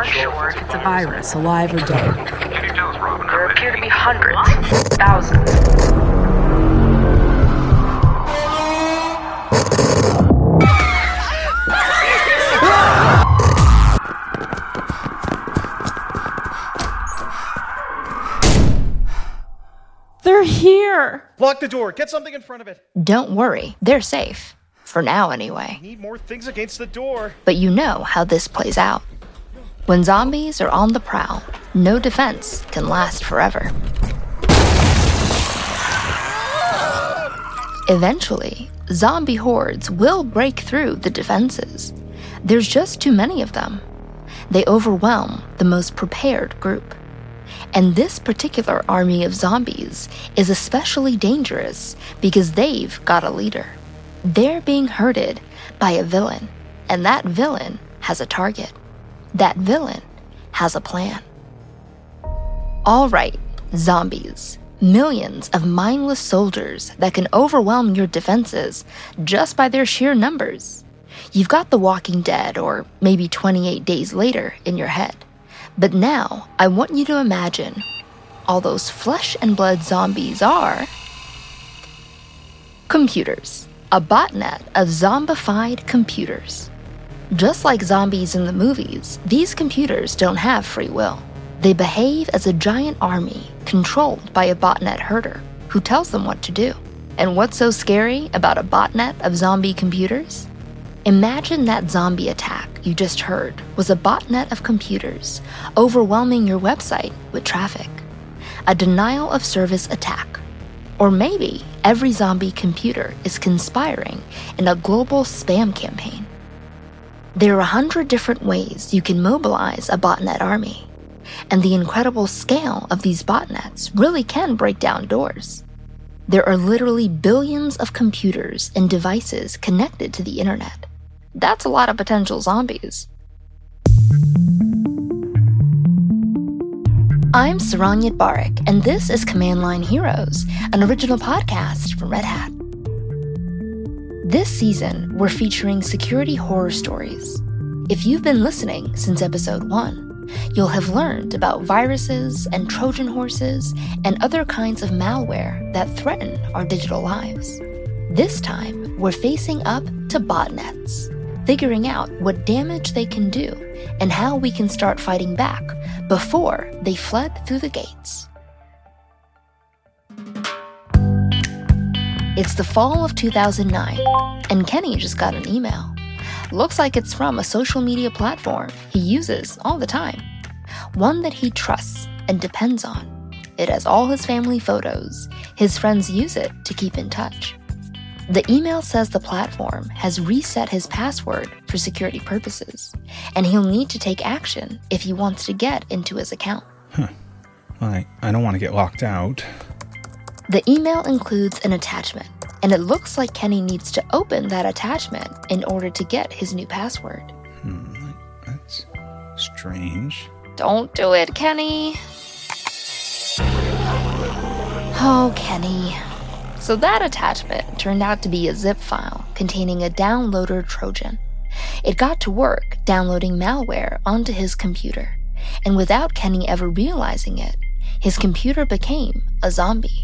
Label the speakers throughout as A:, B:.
A: aren't sure if it's a virus, alive or dead.
B: Can you tell us, Robin,
A: There appear to be hundreds, thousands.
C: They're here.
D: Lock the door. Get something in front of it.
E: Don't worry, they're safe. For now, anyway.
D: Need more things against the door.
E: But you know how this plays out. When zombies are on the prowl, no defense can last forever. Eventually, zombie hordes will break through the defenses. There's just too many of them. They overwhelm the most prepared group. And this particular army of zombies is especially dangerous because they've got a leader. They're being herded by a villain, and that villain has a target. That villain has a plan. All right, zombies. Millions of mindless soldiers that can overwhelm your defenses just by their sheer numbers. You've got The Walking Dead or maybe 28 Days Later in your head. But now, I want you to imagine all those flesh and blood zombies are computers, a botnet of zombified computers. Just like zombies in the movies, these computers don't have free will. They behave as a giant army controlled by a botnet herder who tells them what to do. And what's so scary about a botnet of zombie computers? Imagine that zombie attack you just heard was a botnet of computers overwhelming your website with traffic. A denial of service attack. Or maybe every zombie computer is conspiring in a global spam campaign. There are a hundred different ways you can mobilize a botnet army, and the incredible scale of these botnets really can break down doors. There are literally billions of computers and devices connected to the internet. That's a lot of potential zombies. I'm Saron Yitbarek, and this is Command Line Heroes, an original podcast from Red Hat. This season, we're featuring security horror stories. If you've been listening since episode one, you'll have learned about viruses and Trojan horses and other kinds of malware that threaten our digital lives. This time, we're facing up to botnets, figuring out what damage they can do and how we can start fighting back before they fled through the gates. It's the fall of 2009, and Kenny just got an email. Looks like it's from a social media platform he uses all the time, one that he trusts and depends on. It has all his family photos. His friends use it to keep in touch. The email says the platform has reset his password for security purposes, and he'll need to take action if he wants to get into his account. Huh.
F: I, I don't want to get locked out.
E: The email includes an attachment, and it looks like Kenny needs to open that attachment in order to get his new password.
F: Hmm, that's strange.
E: Don't do it, Kenny. Oh, Kenny. So that attachment turned out to be a zip file containing a downloader Trojan. It got to work downloading malware onto his computer, and without Kenny ever realizing it, his computer became a zombie.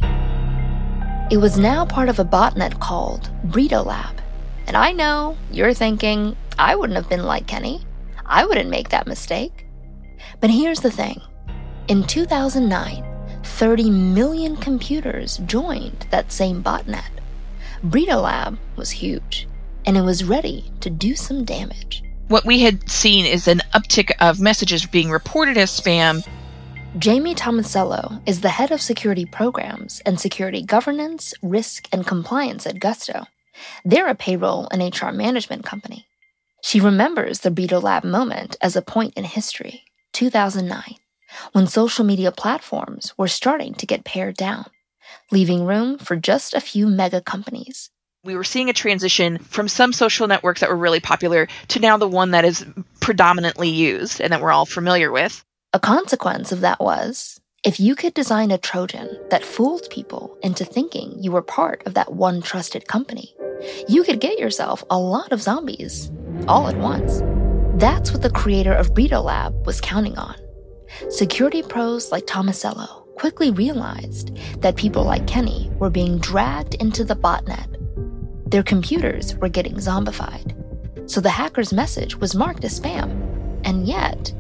E: It was now part of a botnet called Bredo Lab. And I know you're thinking, I wouldn't have been like Kenny. I wouldn't make that mistake. But here's the thing in 2009, 30 million computers joined that same botnet. Bredo Lab was huge, and it was ready to do some damage.
C: What we had seen is an uptick of messages being reported as spam.
E: Jamie Tomasello is the head of security programs and security governance, risk, and compliance at Gusto. They're a payroll and HR management company. She remembers the Bredo Lab moment as a point in history, 2009, when social media platforms were starting to get pared down, leaving room for just a few mega companies.
C: We were seeing a transition from some social networks that were really popular to now the one that is predominantly used and that we're all familiar with.
E: A consequence of that was if you could design a Trojan that fooled people into thinking you were part of that one trusted company, you could get yourself a lot of zombies all at once. That's what the creator of Bredo Lab was counting on. Security pros like Tomasello quickly realized that people like Kenny were being dragged into the botnet. Their computers were getting zombified. So the hacker's message was marked as spam. And yet,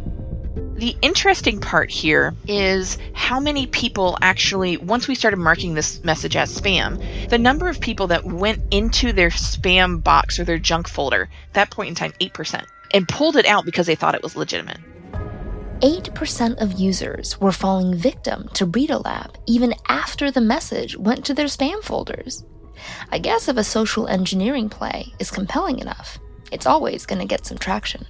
C: The interesting part here is how many people actually, once we started marking this message as spam, the number of people that went into their spam box or their junk folder, that point in time, 8%, and pulled it out because they thought it was legitimate.
E: 8% of users were falling victim to Bredo Lab even after the message went to their spam folders. I guess if a social engineering play is compelling enough, it's always going to get some traction.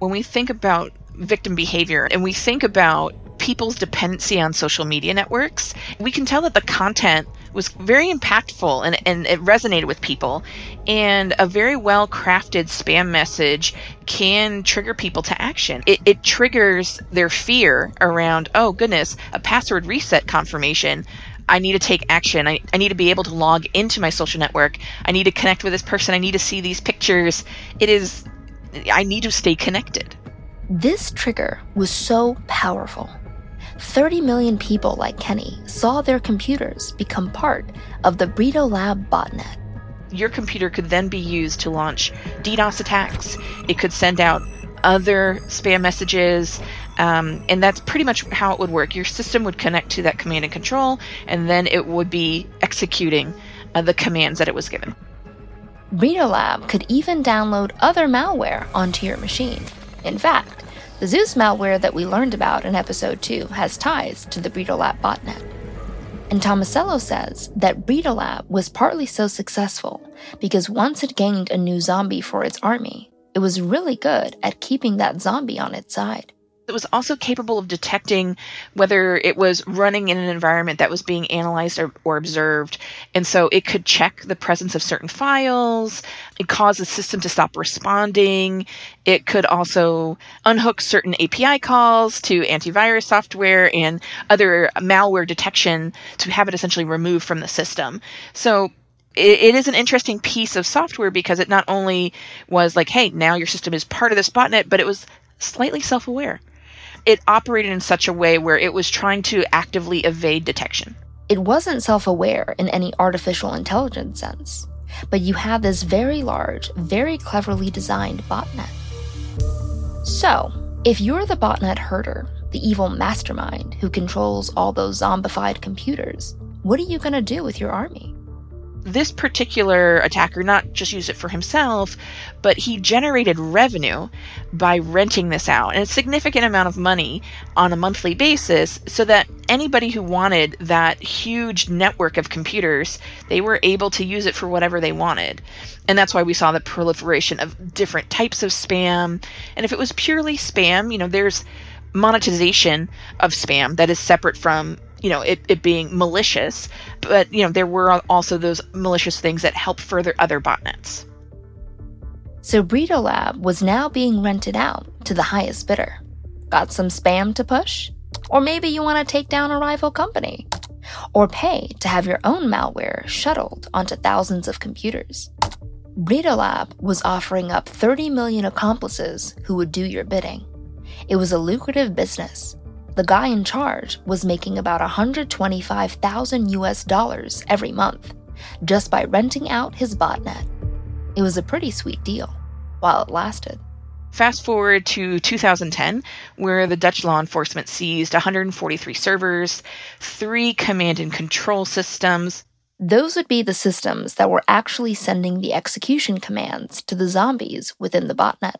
C: When we think about victim behavior and we think about people's dependency on social media networks, we can tell that the content was very impactful and, and it resonated with people. And a very well crafted spam message can trigger people to action. It, it triggers their fear around, oh goodness, a password reset confirmation. I need to take action. I, I need to be able to log into my social network. I need to connect with this person. I need to see these pictures. It is, I need to stay connected.
E: This trigger was so powerful. 30 million people like Kenny saw their computers become part of the Bredo Lab botnet.
C: Your computer could then be used to launch DDoS attacks. It could send out other spam messages. Um, and that's pretty much how it would work. Your system would connect to that command and control, and then it would be executing uh, the commands that it was given.
E: Bredo Lab could even download other malware onto your machine. In fact, the Zeus malware that we learned about in episode 2 has ties to the Bredo Lab botnet. And Tomasello says that Bredo Lab was partly so successful because once it gained a new zombie for its army, it was really good at keeping that zombie on its side.
C: It was also capable of detecting whether it was running in an environment that was being analyzed or, or, observed. And so it could check the presence of certain files. It caused the system to stop responding. It could also unhook certain API calls to antivirus software and other malware detection to have it essentially removed from the system. So it is an interesting piece of software because it not only was like, hey, now your system is part of this botnet, but it was slightly self aware it operated in such a way where it was trying to actively evade detection.
E: It wasn't self aware in any artificial intelligence sense, but you had this very large, very cleverly designed botnet. So, if you're the botnet herder, the evil mastermind who controls all those zombified computers, what are you going to do with your army?
C: this particular attacker not just used it for himself, but he generated revenue by renting this out and a significant amount of money on a monthly basis so that anybody who wanted that huge network of computers, they were able to use it for whatever they wanted. And that's why we saw the proliferation of different types of spam. And if it was purely spam, you know, there's monetization of spam that is separate from you know it, it being malicious but you know there were also those malicious things that help further other botnets
E: so Bredo Lab was now being rented out to the highest bidder. Got some spam to push? Or maybe you want to take down a rival company? Or pay to have your own malware shuttled onto thousands of computers? Bredo Lab was offering up 30 million accomplices who would do your bidding. It was a lucrative business, the guy in charge was making about 125,000 US dollars every month just by renting out his botnet. It was a pretty sweet deal while it lasted.
C: Fast forward to 2010, where the Dutch law enforcement seized 143 servers, three command and control systems.
E: Those would be the systems that were actually sending the execution commands to the zombies within the botnet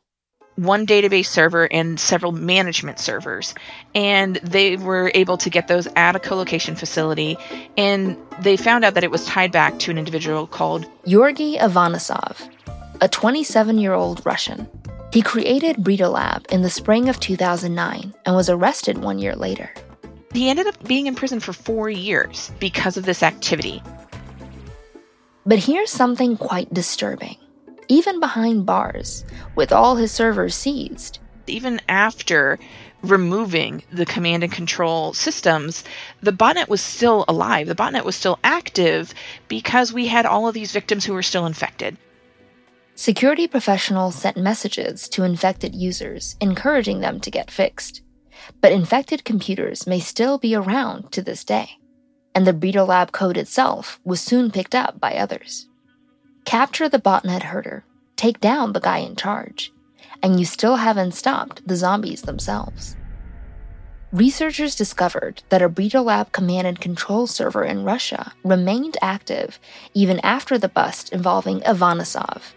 C: one database server and several management servers. And they were able to get those at a colocation facility. And they found out that it was tied back to an individual called
E: Georgy Avanesov, a 27 year old Russian. He created Bredo Lab in the spring of 2009 and was arrested one year later.
C: He ended up being in prison for four years because of this activity.
E: But here's something quite disturbing even behind bars, with all his servers seized.
C: Even after removing the command and control systems, the botnet was still alive. The botnet was still active because we had all of these victims who were still infected.
E: Security professionals sent messages to infected users encouraging them to get fixed. But infected computers may still be around to this day, and the Bredo Lab code itself was soon picked up by others. Capture the botnet herder, take down the guy in charge, and you still haven't stopped the zombies themselves. Researchers discovered that a Bredo Lab command and control server in Russia remained active even after the bust involving Avanesov,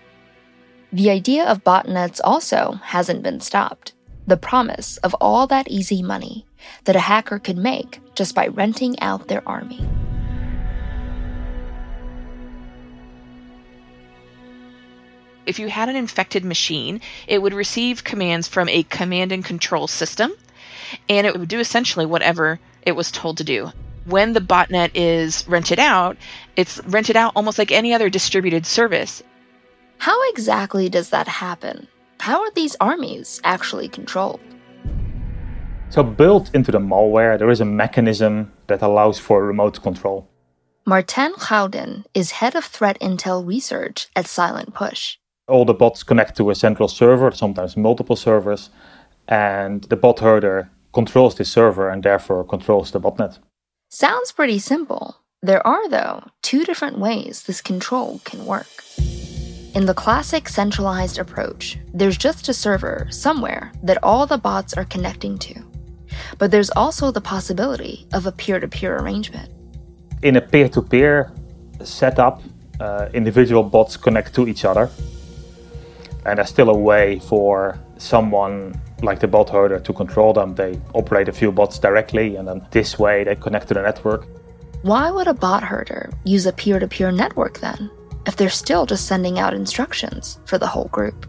E: the idea of botnets also hasn't been stopped. The promise of all that easy money that a hacker could make just by renting out their army.
C: If you had an infected machine, it would receive commands from a command and control system, and it would do essentially whatever it was told to do. When the botnet is rented out, it's rented out almost like any other distributed service.
E: How exactly does that happen? How are these armies actually controlled?
B: So, built into the malware, there is a mechanism that allows for remote control.
E: Martijn Grooten is head of threat intel research at Silent Push.
B: All the bots connect to a central server, sometimes multiple servers, and the bot herder controls the server and therefore controls the botnet.
E: Sounds pretty simple. There are, though, two different ways this control can work. In the classic centralized approach, there's just a server somewhere that all the bots are connecting to. But there's also the possibility of a peer to peer arrangement.
B: In a peer to peer setup, uh, individual bots connect to each other. And there's still a way for someone like the bot herder to control them. They operate a few bots directly, and then this way they connect to the network.
E: Why would a bot herder use a peer to peer network then? if they're still just sending out instructions for the whole group?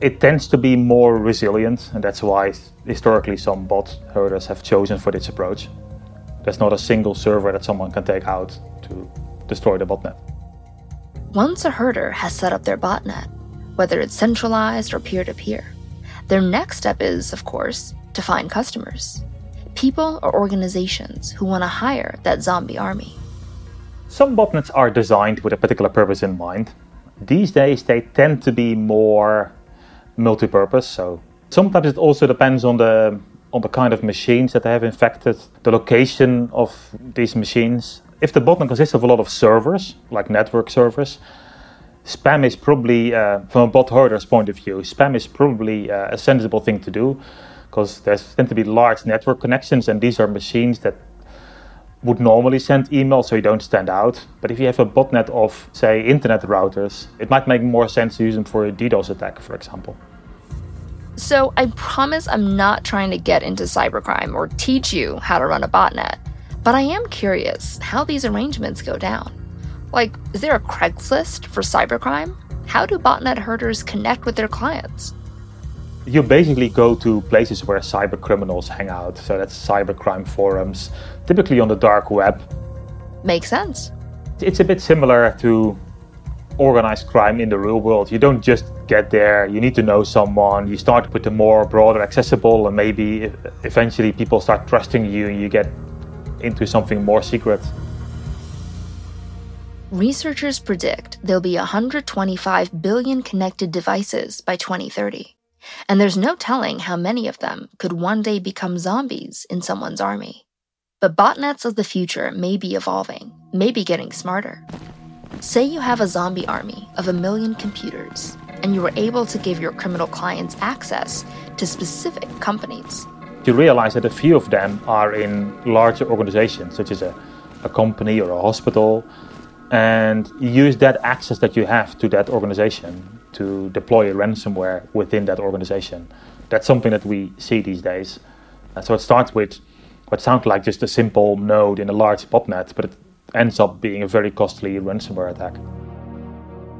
B: It tends to be more resilient, and that's why historically some bot herders have chosen for this approach. There's not a single server that someone can take out to destroy the botnet.
E: Once a herder has set up their botnet, whether it's centralized or peer to peer, their next step is, of course, to find customers people or organizations who want to hire that zombie army.
B: Some botnets are designed with a particular purpose in mind. These days, they tend to be more multi-purpose. So sometimes it also depends on the on the kind of machines that they have infected, the location of these machines. If the botnet consists of a lot of servers, like network servers, spam is probably, uh, from a bot herder's point of view, spam is probably uh, a sensible thing to do because there tend to be large network connections, and these are machines that would normally send email so you don't stand out. But if you have a botnet of, say, internet routers, it might make more sense to use them for a DDoS attack, for example.
E: So I promise I'm not trying to get into cybercrime or teach you how to run a botnet, but I am curious how these arrangements go down. Like, is there a Craigslist for cybercrime? How do botnet herders connect with their clients?
B: you basically go to places where cyber criminals hang out. So that's cybercrime forums, typically on the dark web.
E: Makes sense.
B: It's a bit similar to organized crime in the real world. You don't just get there, you need to know someone. You start with the more broader accessible, and maybe eventually people start trusting you and you get into something more secret.
E: Researchers predict there'll be 125 billion connected devices by 2030 and there's no telling how many of them could one day become zombies in someone's army. But botnets of the future may be evolving, maybe getting smarter. Say you have a zombie army of a million computers, and you were able to give your criminal clients access to specific companies.
B: You realize that a few of them are in larger organizations, such as a, a company or a hospital, and you use that access that you have to that organization to deploy a ransomware within that organization. That's something that we see these days. Uh, so it starts with what sounds like just a simple node in a large botnet, but it ends up being a very costly ransomware attack.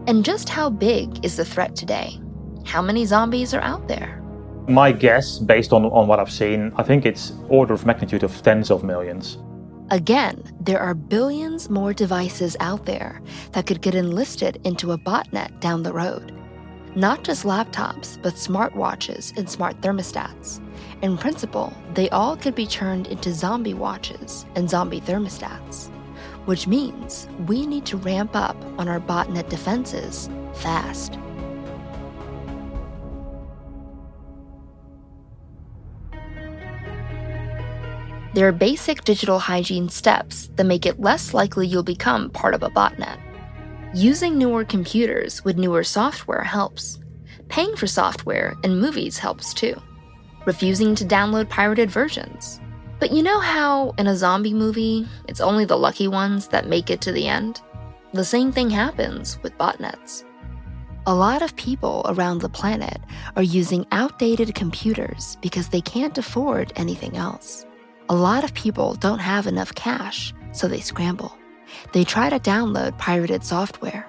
E: And just how big is the threat today? How many zombies are out there?
B: My guess, based on, on what I've seen, I think it's order of magnitude of tens of millions.
E: Again, there are billions more devices out there that could get enlisted into a botnet down the road. Not just laptops, but smartwatches and smart thermostats. In principle, they all could be turned into zombie watches and zombie thermostats, which means we need to ramp up on our botnet defenses fast. There are basic digital hygiene steps that make it less likely you'll become part of a botnet. Using newer computers with newer software helps. Paying for software and movies helps too. Refusing to download pirated versions. But you know how, in a zombie movie, it's only the lucky ones that make it to the end? The same thing happens with botnets. A lot of people around the planet are using outdated computers because they can't afford anything else. A lot of people don't have enough cash, so they scramble. They try to download pirated software.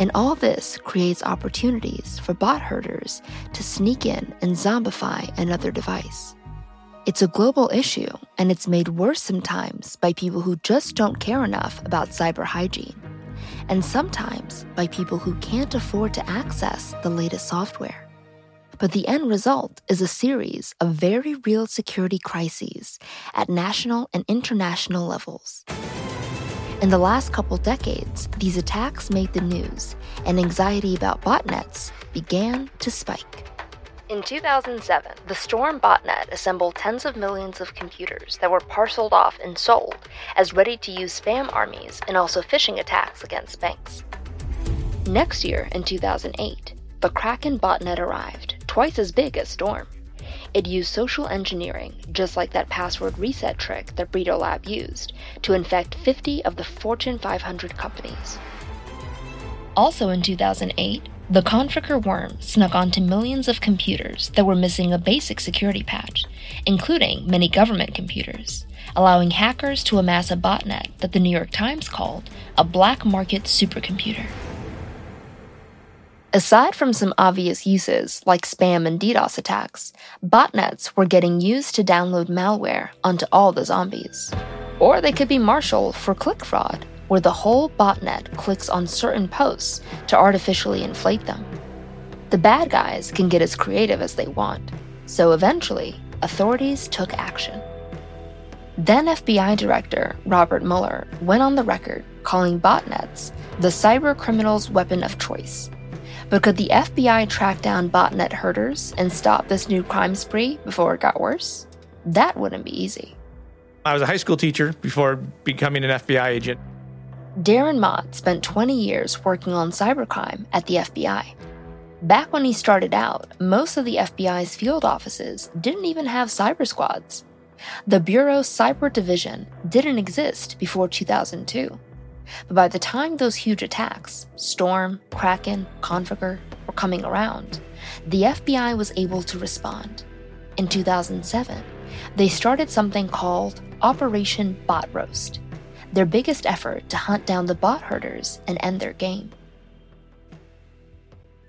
E: And all this creates opportunities for bot herders to sneak in and zombify another device. It's a global issue, and it's made worse sometimes by people who just don't care enough about cyber hygiene, and sometimes by people who can't afford to access the latest software. But the end result is a series of very real security crises at national and international levels. In the last couple decades, these attacks made the news, and anxiety about botnets began to spike. In 2007, the Storm botnet assembled tens of millions of computers that were parceled off and sold as ready to use spam armies and also phishing attacks against banks. Next year, in 2008, the Kraken botnet arrived, twice as big as Storm. It used social engineering, just like that password reset trick that Bredo Lab used, to infect 50 of the Fortune 500 companies. Also in 2008, the Conficker worm snuck onto millions of computers that were missing a basic security patch, including many government computers, allowing hackers to amass a botnet that the New York Times called a black market supercomputer. Aside from some obvious uses like spam and DDoS attacks, botnets were getting used to download malware onto all the zombies. Or they could be marshaled for click fraud, where the whole botnet clicks on certain posts to artificially inflate them. The bad guys can get as creative as they want, so eventually, authorities took action. Then FBI Director Robert Mueller went on the record calling botnets the cyber criminal's weapon of choice but could the FBI track down botnet herders and stop this new crime spree before it got worse? That wouldn't be easy.
G: I was a high school teacher before becoming an FBI agent.
E: Darren Mott spent 20 years working on cybercrime at the FBI. Back when he started out, most of the FBI's field offices didn't even have cyber squads. The Bureau's cyber division didn't exist before 2002. But by the time those huge attacks, Storm, Kraken, Conficker, were coming around, the FBI was able to respond. In 2007, they started something called Operation Bot Roast, their biggest effort to hunt down the bot herders and end their game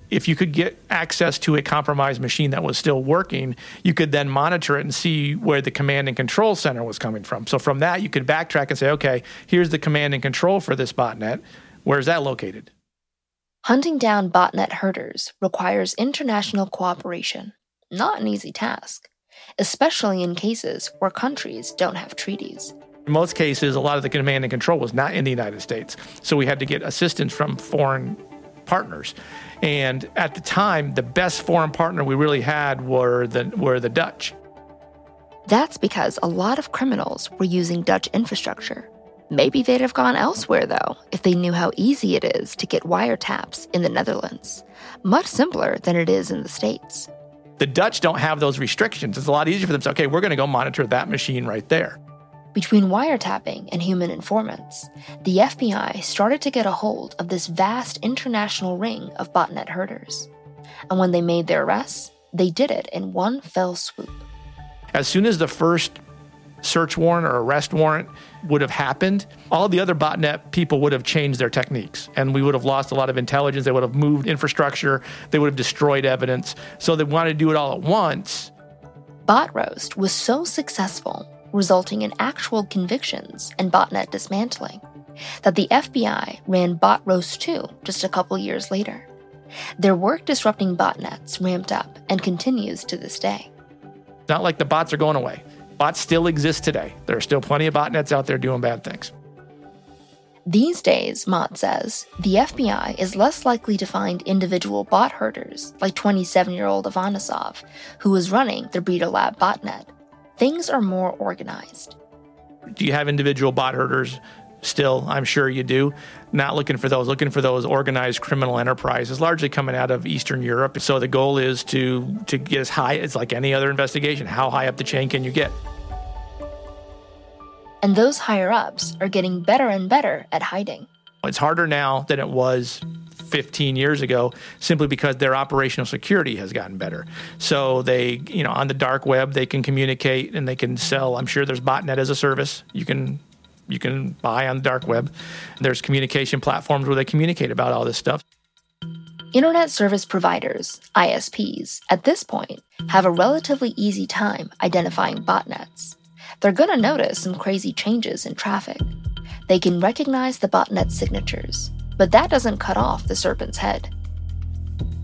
G: if you could get access to a compromised machine that was still working, you could then monitor it and see where the command and control center was coming from. So from that, you could backtrack and say, okay, here's the command and control for this botnet. Where's that located?
E: Hunting down botnet herders requires international cooperation, not an easy task, especially in cases where countries don't have treaties.
G: In most cases, a lot of the command and control was not in the United States. So we had to get assistance from foreign partners. And at the time, the best foreign partner we really had were the, were the Dutch.
E: That's because a lot of criminals were using Dutch infrastructure. Maybe they'd have gone elsewhere, though, if they knew how easy it is to get wiretaps in the Netherlands. Much simpler than it is in the States.
G: The Dutch don't have those restrictions. It's a lot easier for them to say, okay, we're going to go monitor that machine right there.
E: Between wiretapping and human informants, the FBI started to get a hold of this vast international ring of botnet herders. And when they made their arrests, they did it in one fell swoop.
G: As soon as the first search warrant or arrest warrant would have happened, all the other botnet people would have changed their techniques and we would have lost a lot of intelligence. They would have moved infrastructure, they would have destroyed evidence. So they wanted to do it all at once.
E: Bot Roast was so successful resulting in actual convictions and botnet dismantling, that the FBI ran Bot Roast 2 just a couple years later. Their work disrupting botnets ramped up and continues to this day.
G: Not like the bots are going away. Bots still exist today. There are still plenty of botnets out there doing bad things.
E: These days, Mott says, the FBI is less likely to find individual bot herders like 27 year old Avanesov, who was running the Bredo Lab botnet, things are more organized.
G: Do you have individual bot herders? Still, I'm sure you do. Not looking for those, looking for those organized criminal enterprises, largely coming out of Eastern Europe. So the goal is to to get as high as like any other investigation. How high up the chain can you get?
E: And those higher ups are getting better and better at hiding.
G: It's harder now than it was 15 years ago simply because their operational security has gotten better. So they, you know, on the dark web they can communicate and they can sell. I'm sure there's botnet as a service. You can you can buy on the dark web. There's communication platforms where they communicate about all this stuff.
E: Internet service providers, ISPs, at this point have a relatively easy time identifying botnets. They're going to notice some crazy changes in traffic. They can recognize the botnet signatures, but that doesn't cut off the serpent's head.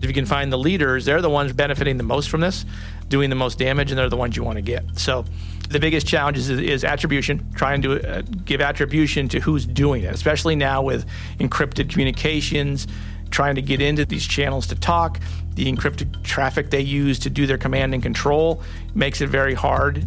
G: If you can find the leaders, they're the ones benefiting the most from this, doing the most damage, and they're the ones you want to get. So the biggest challenge is, is attribution, trying to uh, give attribution to who's doing it, especially now with encrypted communications, trying to get into these channels to talk. The encrypted traffic they use to do their command and control makes it very hard.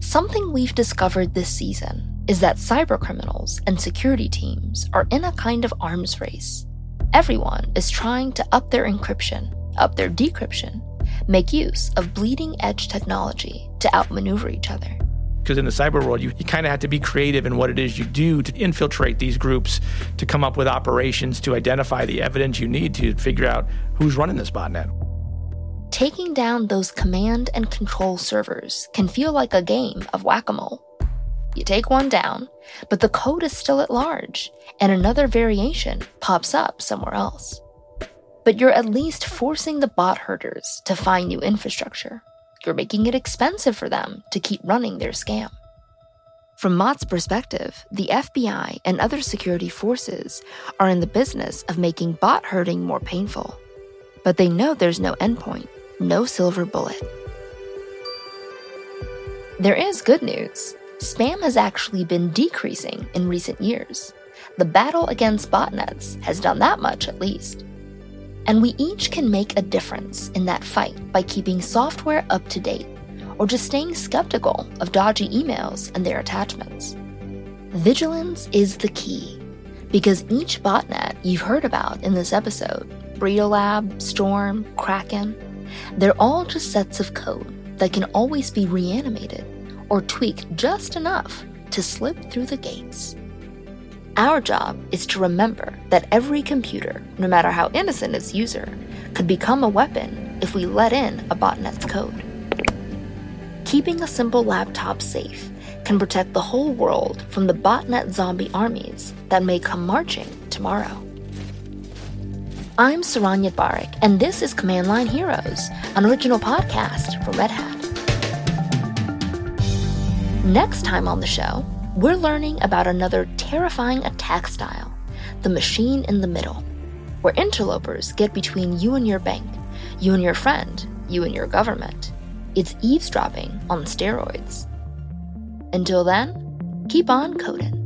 E: Something we've discovered this season is that cybercriminals and security teams are in a kind of arms race. Everyone is trying to up their encryption, up their decryption, make use of bleeding edge technology to outmaneuver each other.
G: Because in the cyber world, you, you kind of have to be creative in what it is you do to infiltrate these groups, to come up with operations, to identify the evidence you need to figure out who's running this botnet.
E: Taking down those command and control servers can feel like a game of whack a mole. You take one down, but the code is still at large, and another variation pops up somewhere else. But you're at least forcing the bot herders to find new infrastructure. You're making it expensive for them to keep running their scam. From Mott's perspective, the FBI and other security forces are in the business of making bot herding more painful. But they know there's no endpoint, no silver bullet. There is good news spam has actually been decreasing in recent years. The battle against botnets has done that much at least. And we each can make a difference in that fight by keeping software up to date or just staying skeptical of dodgy emails and their attachments. Vigilance is the key because each botnet you've heard about in this episode Lab, Storm, Kraken they're all just sets of code that can always be reanimated or tweaked just enough to slip through the gates. Our job is to remember that every computer, no matter how innocent its user, could become a weapon if we let in a botnet's code. Keeping a simple laptop safe can protect the whole world from the botnet zombie armies that may come marching tomorrow. I'm Saron Yitbarek, and this is Command Line Heroes, an original podcast from Red Hat. Next time on the show, we're learning about another terrifying attack style the machine in the middle, where interlopers get between you and your bank, you and your friend, you and your government. It's eavesdropping on steroids. Until then, keep on coding.